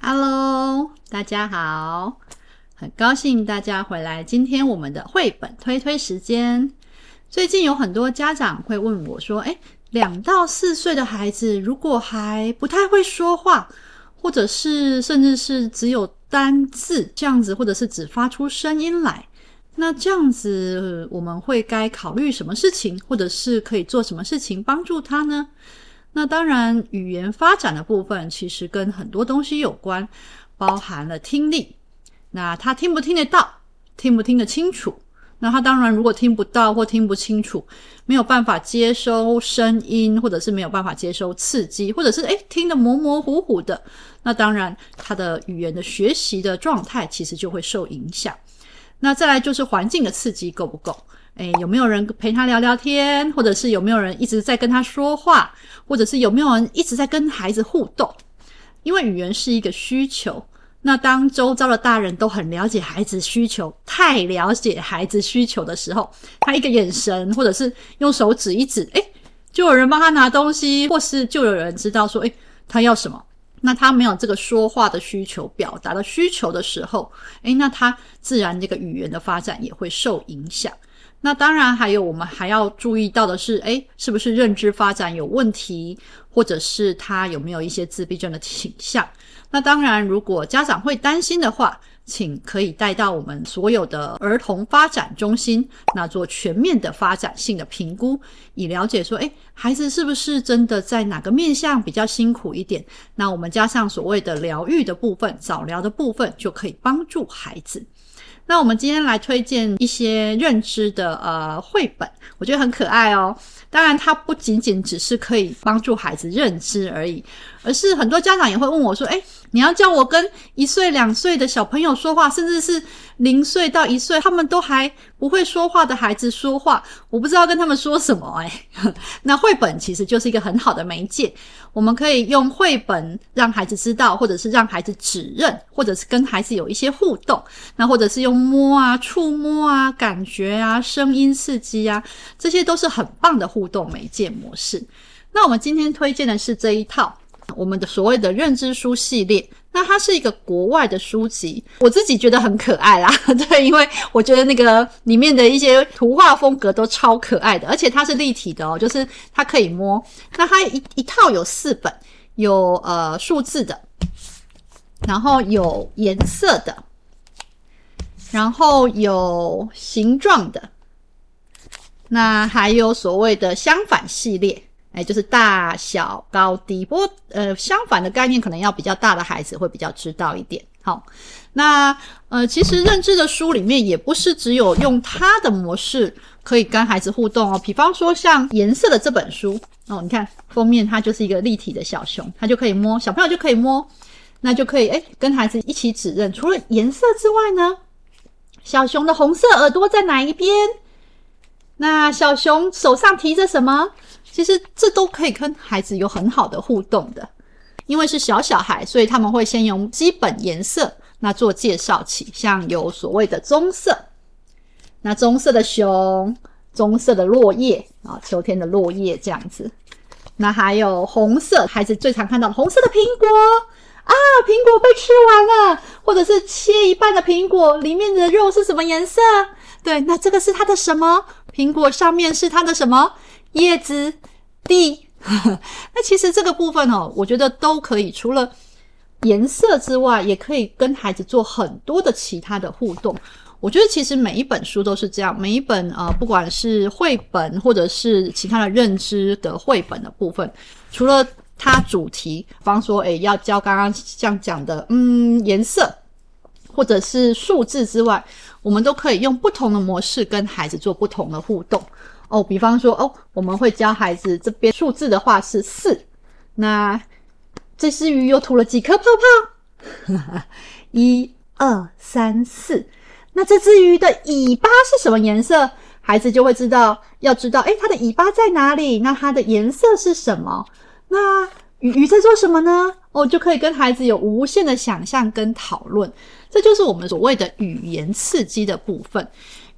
Hello，大家好，很高兴大家回来。今天我们的绘本推推时间。最近有很多家长会问我说：“诶，两到四岁的孩子如果还不太会说话，或者是甚至是只有单字这样子，或者是只发出声音来，那这样子我们会该考虑什么事情，或者是可以做什么事情帮助他呢？”那当然，语言发展的部分其实跟很多东西有关，包含了听力。那他听不听得到，听不听得清楚？那他当然，如果听不到或听不清楚，没有办法接收声音，或者是没有办法接收刺激，或者是诶听得模模糊糊的，那当然他的语言的学习的状态其实就会受影响。那再来就是环境的刺激够不够？诶，有没有人陪他聊聊天，或者是有没有人一直在跟他说话，或者是有没有人一直在跟孩子互动？因为语言是一个需求，那当周遭的大人都很了解孩子需求，太了解孩子需求的时候，他一个眼神，或者是用手指一指，诶，就有人帮他拿东西，或是就有人知道说，诶，他要什么。那他没有这个说话的需求、表达的需求的时候，诶，那他自然这个语言的发展也会受影响。那当然，还有我们还要注意到的是，诶，是不是认知发展有问题，或者是他有没有一些自闭症的倾向？那当然，如果家长会担心的话，请可以带到我们所有的儿童发展中心，那做全面的发展性的评估，以了解说，诶，孩子是不是真的在哪个面向比较辛苦一点？那我们加上所谓的疗愈的部分、早疗的部分，就可以帮助孩子。那我们今天来推荐一些认知的呃绘本，我觉得很可爱哦。当然，它不仅仅只是可以帮助孩子认知而已，而是很多家长也会问我说：“诶，你要叫我跟一岁、两岁的小朋友说话，甚至是零岁到一岁，他们都还不会说话的孩子说话，我不知道跟他们说什么。”诶，那绘本其实就是一个很好的媒介，我们可以用绘本让孩子知道，或者是让孩子指认，或者是跟孩子有一些互动，那或者是用摸啊、触摸啊、感觉啊、声音刺激啊，这些都是很棒的互动。互动媒介模式。那我们今天推荐的是这一套我们的所谓的认知书系列。那它是一个国外的书籍，我自己觉得很可爱啦。对，因为我觉得那个里面的一些图画风格都超可爱的，而且它是立体的哦，就是它可以摸。那它一一套有四本，有呃数字的，然后有颜色的，然后有形状的。那还有所谓的相反系列，哎，就是大小高低。不过，呃，相反的概念可能要比较大的孩子会比较知道一点。好，那呃，其实认知的书里面也不是只有用它的模式可以跟孩子互动哦。比方说像颜色的这本书哦，你看封面它就是一个立体的小熊，它就可以摸，小朋友就可以摸，那就可以哎跟孩子一起指认。除了颜色之外呢，小熊的红色耳朵在哪一边？那小熊手上提着什么？其实这都可以跟孩子有很好的互动的，因为是小小孩，所以他们会先用基本颜色那做介绍起，像有所谓的棕色，那棕色的熊，棕色的落叶啊，秋天的落叶这样子。那还有红色，孩子最常看到的红色的苹果啊，苹果被吃完了，或者是切一半的苹果，里面的肉是什么颜色？对，那这个是它的什么？苹果上面是它的什么？叶子、蒂。那其实这个部分哦，我觉得都可以，除了颜色之外，也可以跟孩子做很多的其他的互动。我觉得其实每一本书都是这样，每一本呃，不管是绘本或者是其他的认知的绘本的部分，除了它主题，比方说，诶，要教刚刚像讲的，嗯，颜色或者是数字之外。我们都可以用不同的模式跟孩子做不同的互动哦。比方说，哦，我们会教孩子这边数字的话是四，那这只鱼又吐了几颗泡泡？一二三四。那这只鱼的尾巴是什么颜色？孩子就会知道，要知道，诶，它的尾巴在哪里？那它的颜色是什么？那鱼鱼在做什么呢？哦，就可以跟孩子有无限的想象跟讨论。这就是我们所谓的语言刺激的部分。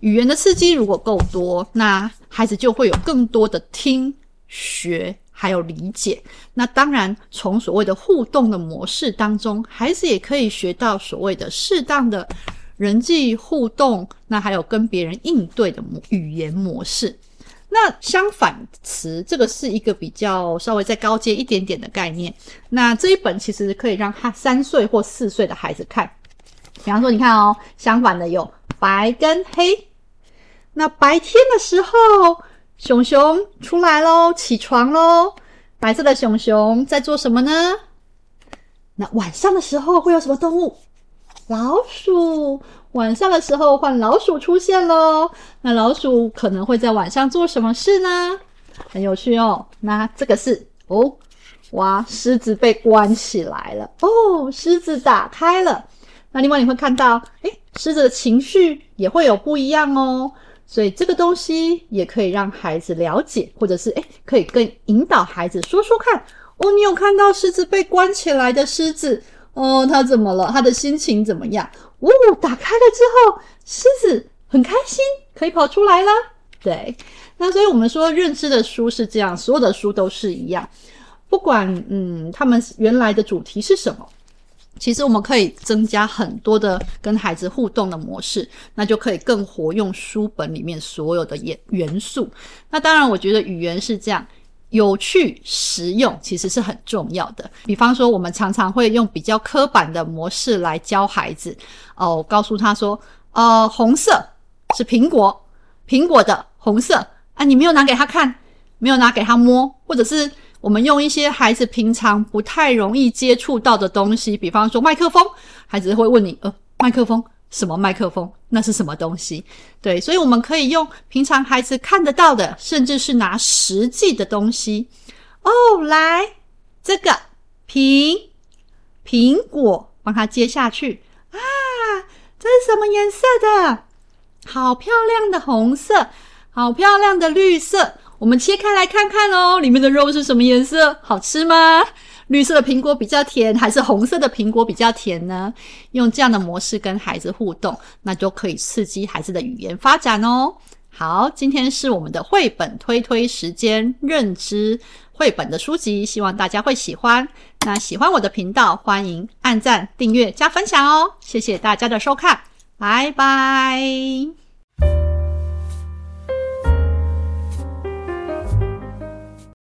语言的刺激如果够多，那孩子就会有更多的听、学，还有理解。那当然，从所谓的互动的模式当中，孩子也可以学到所谓的适当的人际互动，那还有跟别人应对的模语言模式。那相反词，这个是一个比较稍微再高阶一点点的概念。那这一本其实可以让他三岁或四岁的孩子看。比方说，你看哦，相反的有白跟黑。那白天的时候，熊熊出来喽，起床喽。白色的熊熊在做什么呢？那晚上的时候会有什么动物？老鼠。晚上的时候换老鼠出现喽，那老鼠可能会在晚上做什么事呢？很有趣哦。那这个是哦，哇，狮子被关起来了哦，狮子打开了。那另外你会看到，诶，狮子的情绪也会有不一样哦。所以这个东西也可以让孩子了解，或者是诶，可以更引导孩子说说看哦。你有看到狮子被关起来的狮子哦？它怎么了？它的心情怎么样？哦，打开了之后，狮子很开心，可以跑出来了。对，那所以我们说认知的书是这样，所有的书都是一样，不管嗯，他们原来的主题是什么，其实我们可以增加很多的跟孩子互动的模式，那就可以更活用书本里面所有的元元素。那当然，我觉得语言是这样。有趣、实用其实是很重要的。比方说，我们常常会用比较刻板的模式来教孩子。哦，告诉他说：“呃，红色是苹果，苹果的红色。”啊，你没有拿给他看，没有拿给他摸，或者是我们用一些孩子平常不太容易接触到的东西，比方说麦克风，孩子会问你：“呃，麦克风。”什么麦克风？那是什么东西？对，所以我们可以用平常孩子看得到的，甚至是拿实际的东西。哦，来，这个苹苹果，帮他接下去啊！这是什么颜色的？好漂亮的红色，好漂亮的绿色。我们切开来看看哦，里面的肉是什么颜色？好吃吗？绿色的苹果比较甜，还是红色的苹果比较甜呢？用这样的模式跟孩子互动，那就可以刺激孩子的语言发展哦。好，今天是我们的绘本推推时间，认知绘本的书籍，希望大家会喜欢。那喜欢我的频道，欢迎按赞、订阅、加分享哦。谢谢大家的收看，拜拜。